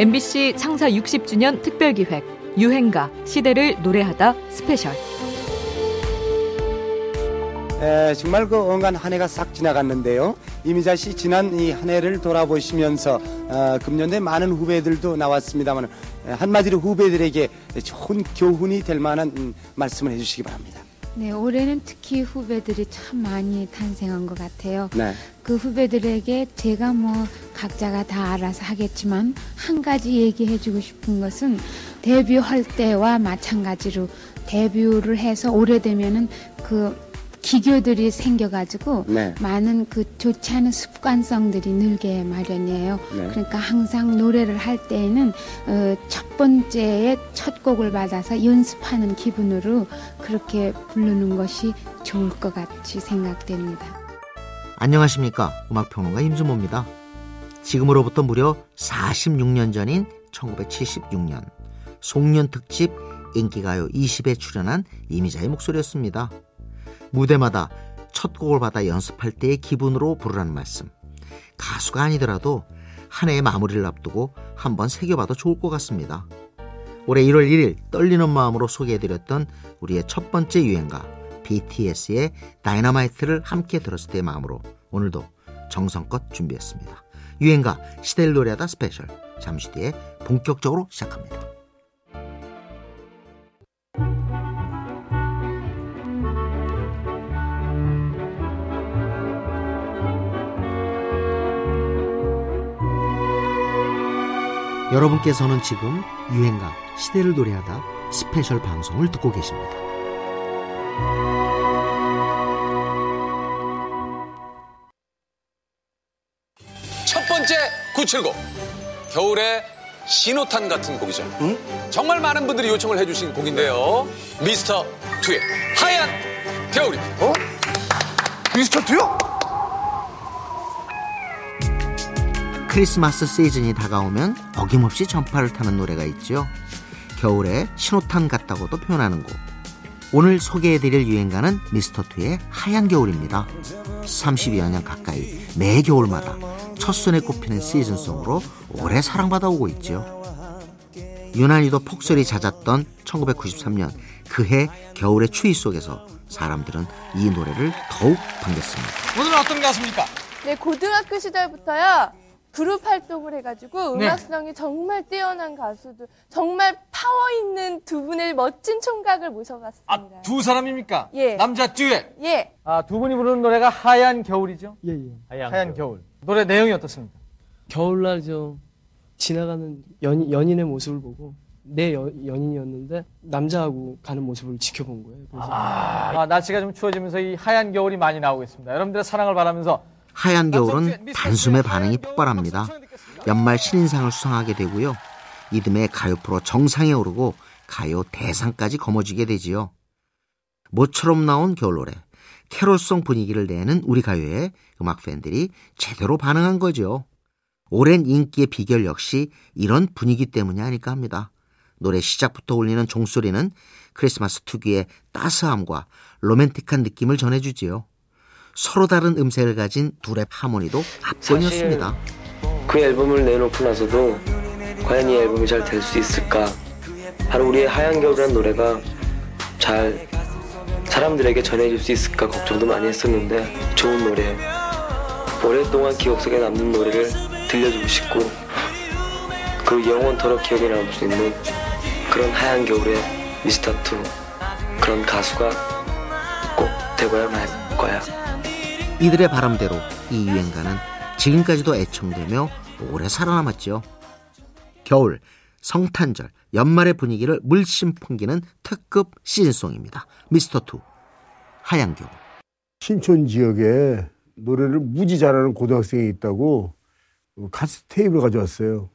MBC 창사 60주년 특별기획 유행가 시대를 노래하다 스페셜. 에, 정말 그 언간 한 해가 싹 지나갔는데요. 이미자 씨 지난 이 한 해를 돌아보시면서 어, 금년에 많은 후배들도 나왔습니다만 한마디로 후배들에게 좋은 교훈이 될 만한 음, 말씀을 해주시기 바랍니다. 네, 올해는 특히 후배들이 참 많이 탄생한 것 같아요. 네. 그 후배들에게 제가 뭐 각자가 다 알아서 하겠지만 한 가지 얘기해주고 싶은 것은 데뷔할 때와 마찬가지로 데뷔를 해서 오래되면은 그 기교들이 생겨가지고 네. 많은 그 좋지 않은 습관성들이 늘게 마련이에요. 네. 그러니까 항상 노래를 할 때에는 어, 첫 번째에 첫 곡을 받아서 연습하는 기분으로 그렇게 부르는 것이 좋을 것 같이 생각됩니다. 안녕하십니까 음악평론가 임수모입니다. 지금으로부터 무려 46년 전인 1976년 송년 특집 인기가요 20에 출연한 이미자의 목소리였습니다. 무대마다 첫 곡을 받아 연습할 때의 기분으로 부르라는 말씀. 가수가 아니더라도 한 해의 마무리를 앞두고 한번 새겨봐도 좋을 것 같습니다. 올해 1월 1일 떨리는 마음으로 소개해드렸던 우리의 첫 번째 유행가 BTS의 다이너마이트를 함께 들었을 때의 마음으로 오늘도 정성껏 준비했습니다. 유행가 시대를 노래하다 스페셜 잠시 뒤에 본격적으로 시작합니다. 여러분께서는 지금 유행가 시대를 노래하다 스페셜 방송을 듣고 계십니다. 첫 번째 970 겨울에 신호탄 같은 곡이죠. 정말 많은 분들이 요청을 해주신 곡인데요. 미스터 투의 하얀 겨울입니다. 어? 미스터 투요? 크리스마스 시즌이 다가오면 어김없이 전파를 타는 노래가 있죠. 겨울에 신호탄 같다고도 표현하는 곡. 오늘 소개해드릴 유행가는 미스터2의 하얀 겨울입니다. 30여 년 가까이 매 겨울마다 첫눈에 꼽히는 시즌송으로 오래 사랑받아오고 있죠. 유난히도 폭설이 잦았던 1993년 그해 겨울의 추위 속에서 사람들은 이 노래를 더욱 반겼습니다. 오늘은 어떤 가수입니까? 네, 고등학교 시절부터요. 그룹 활동을 해가지고 네. 음악성이 정말 뛰어난 가수들, 정말 파워 있는 두 분의 멋진 총각을 모셔봤습니다. 아, 두 사람입니까? 예. 남자 듀엣. 예, 아, 두 분이 부르는 노래가 하얀 겨울이죠? 예, 예. 하얀, 겨울. 노래 내용이 어떻습니까? 겨울날 저 지나가는 연, 연인의 모습을 보고 내 여, 연인이었는데 남자하고 가는 모습을 지켜본 거예요. 그래서 아, 날씨가 좀 추워지면서 이 하얀 겨울이 많이 나오고 있습니다. 여러분들의 사랑을 바라면서 하얀 겨울은 단숨에 반응이 폭발합니다. 연말 신인상을 수상하게 되고요. 이듬해 가요 프로 정상에 오르고 가요 대상까지 거머쥐게 되지요. 모처럼 나온 겨울 노래, 캐롤송 분위기를 내는 우리 가요에 음악 팬들이 제대로 반응한 거죠. 오랜 인기의 비결 역시 이런 분위기 때문이 아닐까 합니다. 노래 시작부터 울리는 종소리는 크리스마스 특유의 따스함과 로맨틱한 느낌을 전해주지요. 서로 다른 음색을 가진 둘의 하모니도 압권이었습니다. 그 앨범을 내놓고 나서도 과연 이 앨범이 잘 될 수 있을까? 바로 우리의 하얀 겨울이라는 노래가 잘 사람들에게 전해질 수 있을까 걱정도 많이 했었는데 좋은 노래 오랫동안 기억 속에 남는 노래를 들려주고 싶고 그 영원토록 기억에 남을 수 있는 그런 하얀 겨울의 미스터2 그런 가수가 꼭 되고야 말 거야. 이들의 바람대로 이 유행가는 지금까지도 애청되며 오래 살아남았죠. 겨울, 성탄절, 연말의 분위기를 물씬 풍기는 특급 시즌송입니다. 미스터2 하얀 겨울 신촌 지역에 노래를 무지 잘하는 고등학생이 있다고 카세트 테이프를 가져왔어요.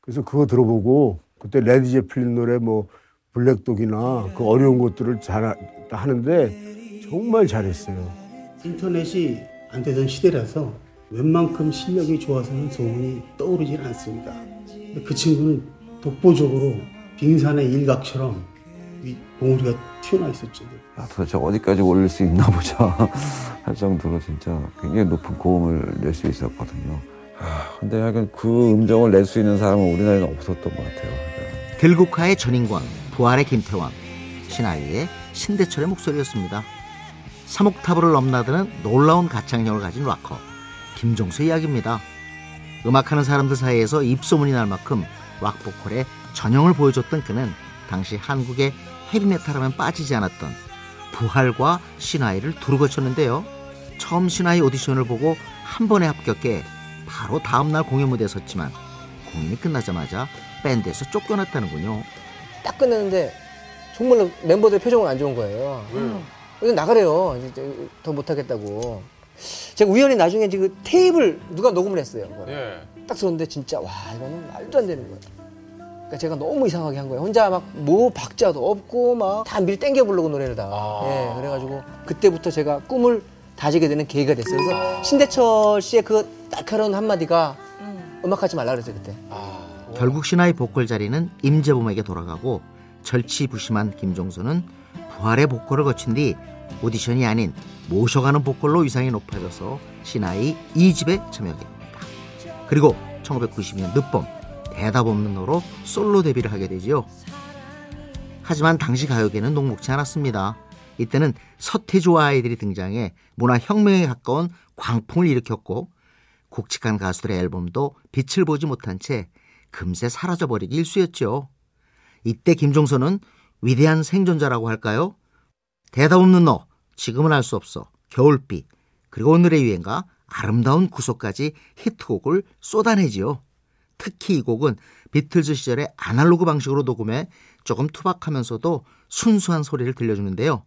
그래서 그거 들어보고 그때 레드 제플린 노래 뭐 Black Dog이나 그 어려운 것들을 잘 하는데 정말 잘했어요. 인터넷이 안 되던 시대라서 웬만큼 실력이 좋아서는 소문이 떠오르질 않습니다. 근데 그 친구는 독보적으로 빙산의 일각처럼 이 봉우리가 튀어나와 있었죠. 아, 도대체 어디까지 올릴 수 있나 보자 할 정도로 진짜 굉장히 높은 고음을 낼 수 있었거든요. 근데 약간 그 음정을 낼 수 있는 사람은 우리나라에는 없었던 것 같아요. 들국화의 전인권, 부활의 김태왕, 신하위의 신대철의 목소리였습니다. 삼옥타브를 넘나드는 놀라운 가창력을 가진 락커 김종수 이야기입니다. 음악하는 사람들 사이에서 입소문이 날 만큼 락보컬의 전형을 보여줬던 그는 당시 한국의 헤비메탈하면 빠지지 않았던 부활과 신하이를 두루 거쳤는데요. 처음 신하이 오디션을 보고 한 번에 합격해 바로 다음날 공연 무대에 섰지만 공연이 끝나자마자 밴드에서 쫓겨났다는군요. 딱 끝냈는데 정말로 멤버들 표정은 안 좋은 거예요. 이거 나가래요. 이제 더 못하겠다고. 제가 우연히 나중에 지금 테이블 누가 녹음을 했어요. 예. 딱 들었는데 진짜 와 이거는 말도 안 되는 거예요. 그러니까 제가 너무 이상하게 한 거예요. 혼자 막 뭐 박자도 없고 막다 미리 땡겨 부르고 노래를 다. 예, 그래가지고 그때부터 제가 꿈을 다지게 되는 계기가 됐어요. 그래서 신대철 씨의 그 날카로운 한마디가 음 악하지 말라 그랬어요 그때. 결국 신하의 보컬 자리는 임재범에게 돌아가고 절치부심한 김종수는 부활의 보컬을 거친 뒤 오디션이 아닌 모셔가는 보컬로 위상이 높아져서 신하의 2집에 참여하게 됩니다. 그리고 1992년 늦봄 대답 없는 너로 솔로 데뷔를 하게 되지요. 하지만 당시 가요계는 녹록지 않았습니다. 이때는 서태지와 아이들이 등장해 문화혁명에 가까운 광풍을 일으켰고 곡직한 가수들의 앨범도 빛을 보지 못한 채 금세 사라져버리기 일쑤였죠. 이때 김종서는 위대한 생존자라고 할까요? 대답 없는 너, 지금은 알 수 없어, 겨울비, 그리고 오늘의 유행가 아름다운 구속까지 히트곡을 쏟아내지요. 특히 이 곡은 비틀즈 시절의 아날로그 방식으로 녹음해 조금 투박하면서도 순수한 소리를 들려주는데요.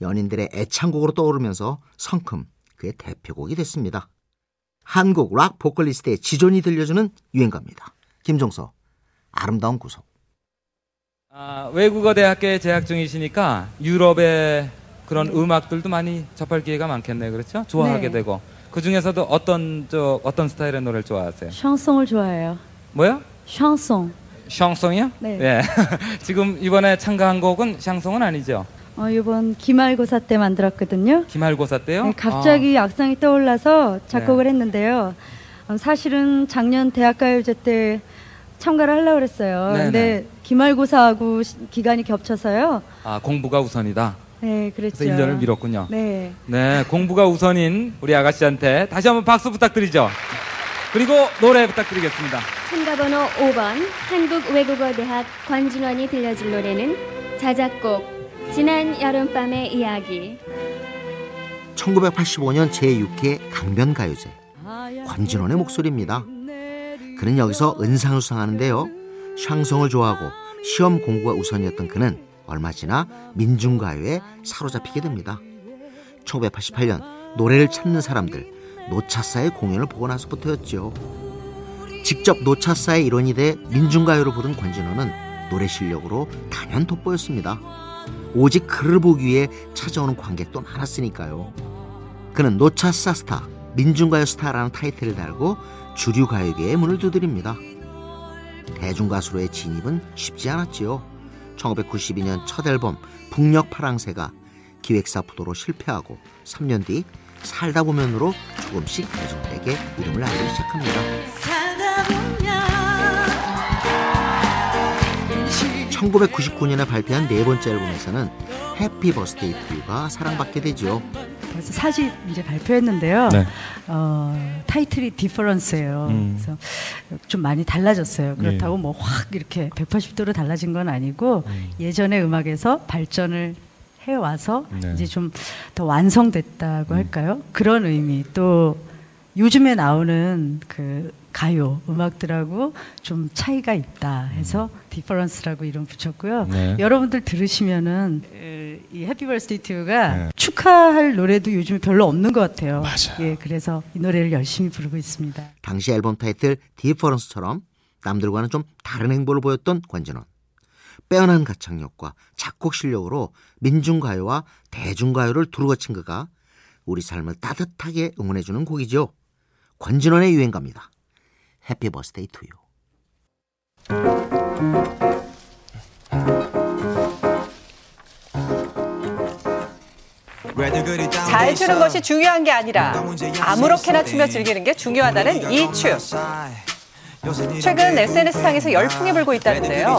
연인들의 애창곡으로 떠오르면서 성큼 그의 대표곡이 됐습니다. 한국 락 보컬리스트의 지존이 들려주는 유행가입니다. 김종서, 아름다운 구속. 아, 외국어 대학교에 재학 중이시니까 유럽의 그런 음악들도 많이 접할 기회가 많겠네요. 그렇죠? 좋아하게 네. 되고. 그 중에서도 어떤 저 어떤 스타일의 노래를 좋아하세요? 샹송을 좋아해요. 뭐요? 샹송. 샹송이요? 네. 예. 지금 이번에 참가한 곡은 샹송은 아니죠. 어, 이번 기말고사 때 만들었거든요. 기말고사 때요? 네, 갑자기 아. 악상이 떠올라서 작곡을 했는데요. 어, 사실은 작년 대학가요제 때 참가를 하려고 그랬어요. 네네. 근데 기말고사하고 시- 기간이 겹쳐서요. 아, 공부가 우선이다. 네, 그랬죠. 그래서 1년을 미뤘군요. 네. 네, 공부가 우선인 우리 아가씨한테 다시 한번 박수 부탁드리죠. 그리고 노래 부탁드리겠습니다. 참가번호 5번 한국외국어대학 관진원이 들려줄 노래는 자작곡 지난 여름밤의 이야기 1985년 제6회 강변가요제 관진원의 목소리입니다. 그는 여기서 은상을 수상하는데요. 샹송을 좋아하고 시험 공부가 우선이었던 그는 얼마 지나 민중가요에 사로잡히게 됩니다. 1988년 노래를 찾는 사람들 노찾사의 공연을 보고 나서부터였죠. 직접 노찾사의 일원이 돼 민중가요를 부른 권진원은 노래 실력으로 단연 돋보였습니다. 오직 그를 보기 위해 찾아오는 관객도 많았으니까요. 그는 노찾사 스타, 민중가요 스타라는 타이틀을 달고 주류 가요계의 문을 두드립니다. 대중 가수로의 진입은 쉽지 않았지요. 1992년 첫 앨범 북녘 파랑새가 기획사 부도로 실패하고 3년 뒤 살다 보면으로 조금씩 대중들에게 이름을 알리기 시작합니다. 1999년에 발표한 네 번째 앨범에서는 Happy Birthday to You가 사랑받게 되죠. 그래서 사실 이제 발표했는데요. 네. 어, 타이틀이 Difference예요. 음. 그래서 좀 많이 달라졌어요. 그렇다고 예. 뭐 확 이렇게 180도로 달라진 건 아니고 예전의 음악에서 발전을 해 와서 네. 이제 좀 더 완성됐다고 할까요? 그런 의미 또 요즘에 나오는 그 가요 음악들하고 좀 차이가 있다 해서 Difference라고 이름 붙였고요. 네. 여러분들 들으시면은 에, 이 Happy Birthday To You가 축하할 노래도 요즘에 별로 없는 것 같아요. 맞아요. 예, 그래서 이 노래를 열심히 부르고 있습니다. 당시 앨범 타이틀 Difference처럼 남들과는 좀 다른 행보를 보였던 권진원. 빼어난 가창력과 작곡 실력으로 민중가요와 대중가요를 두루 거친 그가 우리 삶을 따뜻하게 응원해주는 곡이죠. 권진원의 유행가입니다. Happy Birthday To You. 잘 추는 것이 중요한 게 아니라 아무렇게나 추며 즐기는 게 중요하다는 이추. 최근 SNS상에서 열풍이 불고 있다는데요.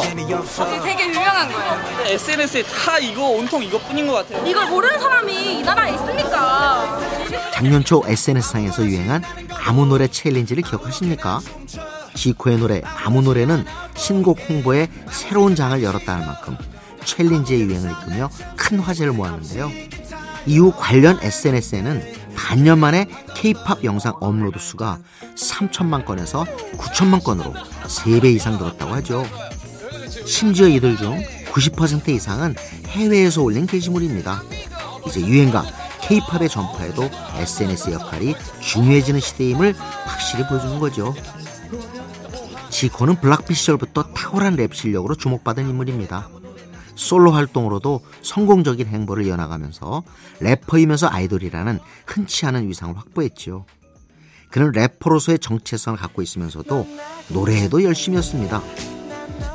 되게 유명한 거예요. SNS에 다 이거 온통 이것뿐인 것 같아요. 이걸 모르는 사람이 이 나라에 있습니까? 작년 초 SNS상에서 유행한 아무 노래 챌린지를 기억하십니까? 지코의 노래 아무 노래는 신곡 홍보에 새로운 장을 열었다 할 만큼 챌린지의 유행을 이끌며 큰 화제를 모았는데요. 이후 관련 SNS에는 반년 만에 K-pop 영상 업로드 수가 3천만 건에서 9천만 건으로 3배 이상 늘었다고 하죠. 심지어 이들 중 90% 이상은 해외에서 올린 게시물입니다. 이제 유행가 K-pop의 전파에도 SNS 역할이 중요해지는 시대임을 확실히 보여주는 거죠. 지코는 블락비 시절부터 탁월한 랩 실력으로 주목받은 인물입니다. 솔로 활동으로도 성공적인 행보를 이어나가면서 래퍼이면서 아이돌이라는 흔치 않은 위상을 확보했지요. 그는 래퍼로서의 정체성을 갖고 있으면서도 노래에도 열심히였습니다.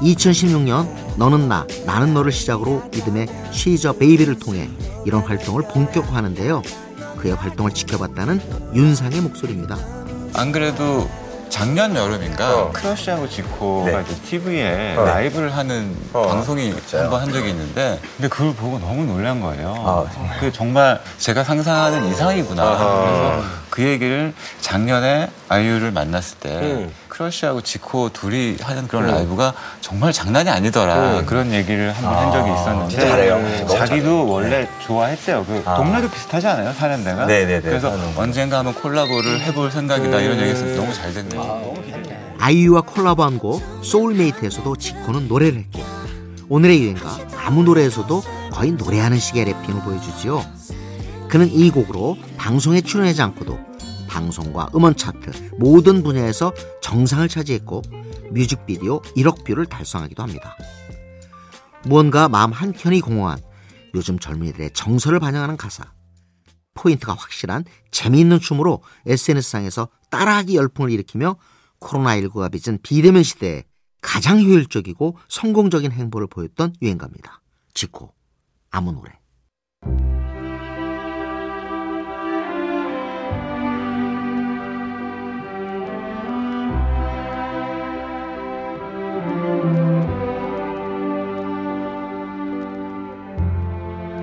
2016년 너는 나, 나는 너를 시작으로 믿음의 쉬저 베이비를 통해 이런 활동을 본격화하는데요. 그의 활동을 지켜봤다는 윤상의 목소리입니다. 안 그래도 작년 여름인가 어. 크러쉬하고 지코가 네. TV에 어. 라이브를 하는 어. 방송이 한 번 한 적이 있는데 근데 그걸 보고 너무 놀란 거예요. 아, 그 정말 제가 상상하는 이상이구나. 그래서 그 얘기를 작년에 아이유를 만났을 때 음. 크러쉬하고 지코 둘이 하는 그런 음. 라이브가 정말 장난이 아니더라. 음. 그런 얘기를 한번한 아, 적이 있었는데 진짜 잘해요. 자기도 잘해요. 원래 좋아했대요. 그 아. 동네도 비슷하지 않아요? 사는 데가? 네네네, 그래서 사는 거. 언젠가 한번 콜라보를 해볼 생각이다 이런 얘기했을 때 너무 잘 됐네요. 아이유와 콜라보한 곡 Soulmate에서도 지코는 노래를 했고 오늘의 유행가 아무 노래에서도 거의 노래하는 식의 rapping을 보여주지요. 그는 이 곡으로 방송에 출연하지 않고도 방송과 음원 차트 모든 분야에서 정상을 차지했고 뮤직비디오 1억 view를 달성하기도 합니다. 무언가 마음 한켠이 공허한 요즘 젊은이들의 정서를 반영하는 가사 포인트가 확실한 재미있는 춤으로 SNS상에서 따라하기 열풍을 일으키며 코로나19가 빚은 비대면 시대에 가장 효율적이고 성공적인 행보를 보였던 유행가입니다. 지코, 아무 노래.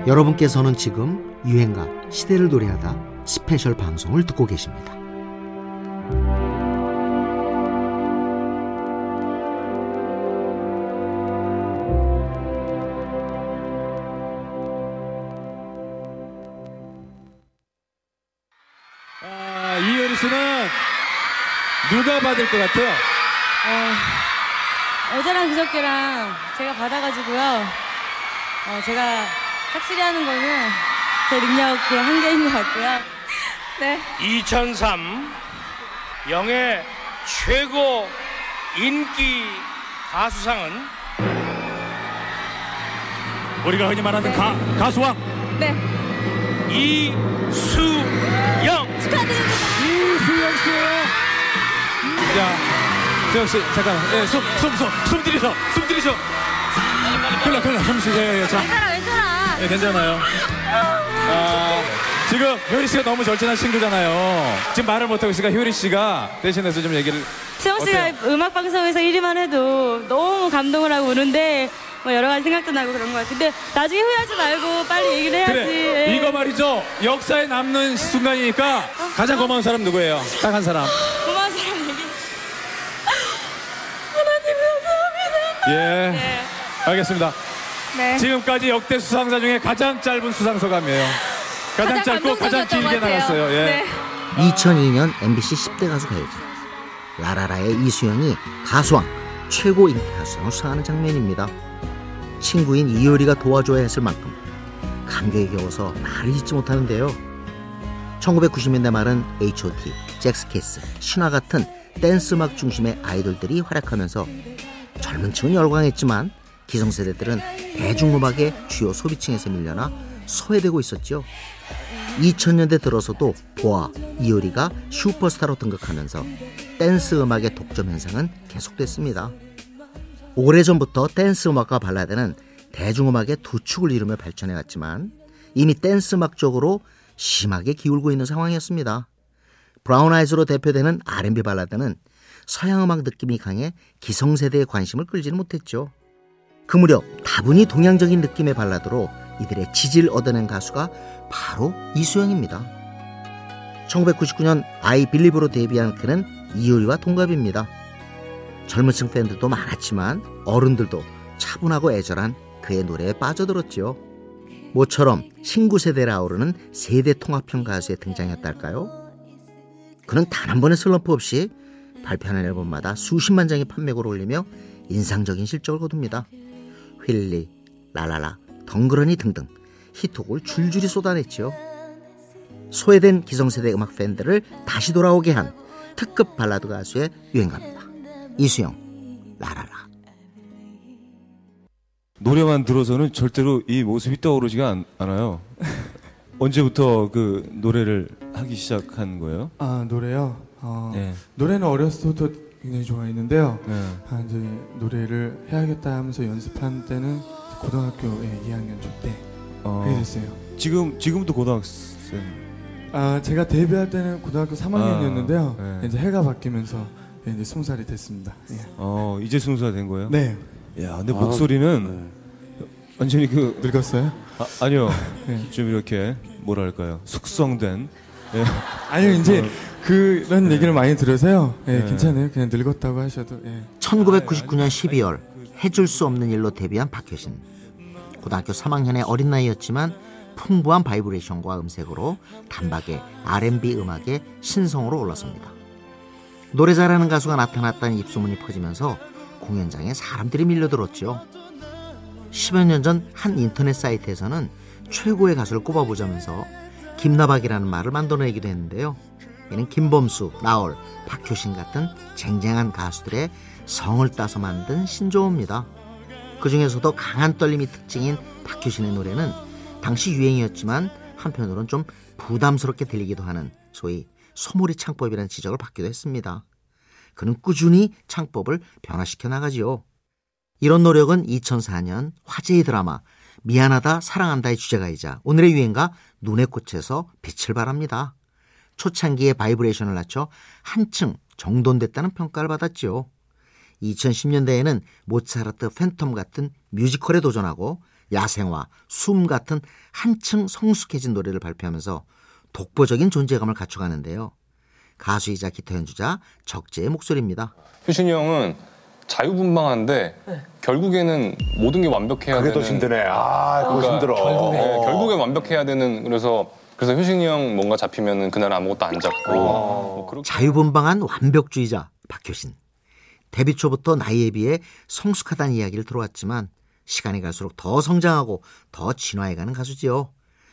여러분께서는 지금 유행가 시대를 노래하다 스페셜 방송을 듣고 계십니다. 아, 이효리 씨는 누가 받을 것 같아요? 어, 어제랑 그저께랑 제가 받아가지고요. 어, 제가 확실히 하는 거는 제 능력의 한계인 것 같고요. 네. 2003 영예 최고 인기 가수상은 우리가 흔히 말하는 가, 가수왕 네. 이수영 축하드립니다. 이수영 씨예요. 자, 수영 씨 잠깐만. 예, 숨, 숨, 숨, 숨 들이셔, 숨 들이셔. 큰일 나, 큰일 나. 잠시, 예, 예, 자. 괜찮아. 예, 괜찮아요. 아, 지금 효리 씨가 너무 절친한 친구잖아요. 지금 말을 못하고 있으니까 효리 씨가 대신해서 좀 얘기를. 수영 씨가? 음악 방송에서 1위만 해도 너무 감동을 하고 우는데 뭐 여러 가지 생각도 나고 그런 것 같은데 나중에 후회하지 말고 빨리 얘기를 해야지. 그래, 예. 이거 말이죠. 역사에 남는 순간이니까 가장 고마운 사람 누구예요? 딱 한 사람. 고마운 사람 얘기. 하나님 감사합니다. 예. 알겠습니다. 네. 지금까지 역대 수상자 중에 가장 짧은 수상 소감이에요. 가장, 가장 짧고 가장 길게. 나갔어요. 예. 네. 2002년 MBC 10대 가수 가요제 라라라의 이수영이 가수왕 최고 인기 가수상을 수상하는 장면입니다. 친구인 이효리가 도와줘야 했을 만큼 감격에 겨워서 말을 잇지 못하는데요. 1990년대 말은 H.O.T, 젝스키스, 신화 같은 댄스 음악 중심의 아이돌들이 활약하면서 젊은 층은 열광했지만 기성세대들은 대중음악의 주요 소비층에서 밀려나 소외되고 있었죠. 2000년대 들어서도 보아, 이효리가 슈퍼스타로 등극하면서 댄스 음악의 독점 현상은 계속됐습니다. 오래전부터 댄스 음악과 발라드는 대중음악의 두 축을 이루며 발전해왔지만 이미 댄스 음악 쪽으로 심하게 기울고 있는 상황이었습니다. 브라운 아이즈로 대표되는 R&B 발라드는 서양 음악 느낌이 강해 기성세대의 관심을 끌지는 못했죠. 그 무렵 다분히 동양적인 느낌의 발라드로 이들의 지지를 얻어낸 가수가 바로 이수영입니다. 1999년 아이 빌리브로 데뷔한 그는 이효리와 동갑입니다. 젊은 층 팬들도 많았지만 어른들도 차분하고 애절한 그의 노래에 빠져들었지요. 모처럼 신구 세대를 아우르는 세대 통합형 가수의 등장이었달까요? 그는 단 한 번의 슬럼프 없이 발표하는 앨범마다 수십만 장의 판매고를 올리며 인상적인 실적을 거둡니다. 휠리, 라라라, 덩그러니 등등 히트곡을 줄줄이 쏟아냈지요. 소외된 기성세대 음악 팬들을 다시 돌아오게 한 특급 발라드 가수의 유행가입니다. 이수영, 라라라. 노래만 들어서는 절대로 이 모습이 떠오르지가 않, 않아요. 언제부터 그 노래를 하기 시작한 거예요? 아 노래요. 어, 네. 노래는 어렸을 때부터 굉장히 좋아했는데요. 네. 아, 이제 노래를 해야겠다 하면서 연습한 때는 고등학교 예, 2학년 때 어, 하게 됐어요. 지금 지금도 고등학생. 아 제가 데뷔할 때는 고등학교 3학년이었는데요. 아, 네. 이제 해가 바뀌면서 예, 이제 20살이 됐습니다. 예. 어 이제 스무 살된 거예요? 네. 야, 근데 아, 목소리는 완전히 그 늙었어요? 아, 아니요. 네. 좀 이렇게 뭐랄까요? 숙성된. 예. 아니요 이제 어, 그런 얘기를 많이 들어서요. 예, 네. 괜찮아요. 그냥 늙었다고 하셔도. 예. 1999년 12월 해줄 수 없는 일로 데뷔한 박효신. 고등학교 3학년의 어린 나이였지만 풍부한 바이브레이션과 음색으로 단박에 R&B 음악의 신성으로 올라섭니다. 노래 잘하는 가수가 나타났다는 입소문이 퍼지면서 공연장에 사람들이 밀려들었죠. 10여 년 전 한 인터넷 사이트에서는 최고의 가수를 꼽아보자면서 김나박이라는 말을 만들어내기도 했는데요. 이는 김범수, 나얼, 박효신 같은 쟁쟁한 가수들의 성을 따서 만든 신조어입니다. 그 중에서도 강한 떨림이 특징인 박효신의 노래는 당시 유행이었지만 한편으론 좀 부담스럽게 들리기도 하는 소위 소몰이 창법이라는 지적을 받기도 했습니다. 그는 꾸준히 창법을 변화시켜 나가지요. 이런 노력은 2004년 화제의 드라마 미안하다 사랑한다의 주제가이자 오늘의 유행가 눈의 꽃에서 빛을 발합니다. 초창기에 바이브레이션을 낮춰 한층 정돈됐다는 평가를 받았지요. 2010년대에는 모차르트 팬텀 같은 뮤지컬에 도전하고 야생화, 숨 같은 한층 성숙해진 노래를 발표하면서 독보적인 존재감을 갖춰가는데요. 가수이자 기타 연주자 적재의 목소리입니다. 효신이 형은 자유분방한데 결국에는 모든 게 완벽해야 그게 되는. 더 힘드네. 아, 그거 힘들어. 결국에, 어. 결국에 완벽해야 되는 그래서 그래서 효신이 형 뭔가 잡히면은 그날 아무것도 안 잡고 뭐 그렇게 자유분방한 완벽주의자 박효신. 데뷔 초부터 나이에 비해 성숙하다는 이야기를 들어왔지만 시간이 갈수록 더 성장하고 더 진화해가는 가수지요.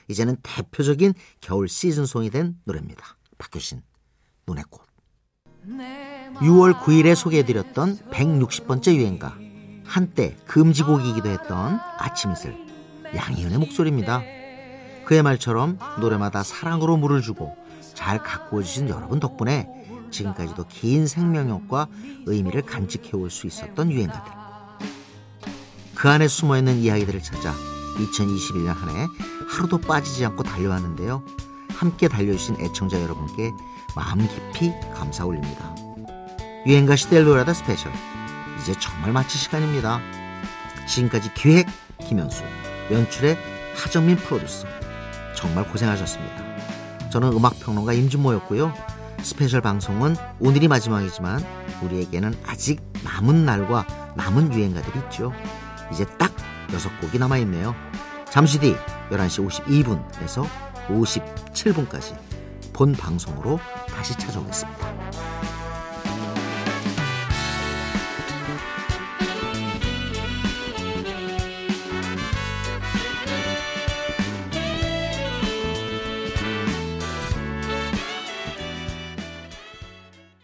이제는 대표적인 겨울 시즌송이 된 노래입니다. 박효신, 눈의 꽃. 6월 9일에 소개해드렸던 160번째 유행가. 한때 금지곡이기도 했던 아침 이슬. 양희은의 목소리입니다. 그의 말처럼 노래마다 사랑으로 물을 주고 잘 가꾸어 주신 여러분 덕분에 지금까지도 긴 생명력과 의미를 간직해 올 수 있었던 유행가들. 그 안에 숨어 있는 이야기들을 찾아 2021년 한 해 하루도 빠지지 않고 달려왔는데요. 함께 달려주신 애청자 여러분께 마음 깊이 감사 올립니다. 유행가 시대를 노래하다 스페셜. 이제 정말 마칠 시간입니다. 지금까지 기획 김현수, 연출의 하정민 프로듀서. 정말 고생하셨습니다. 저는 음악평론가 임진모였고요. 스페셜 방송은 오늘이 마지막이지만 우리에게는 아직 남은 날과 남은 유행가들이 있죠. 이제 딱 6곡이 남아있네요. 잠시 뒤 11시 52분에서 57분까지 본 방송으로 다시 찾아오겠습니다.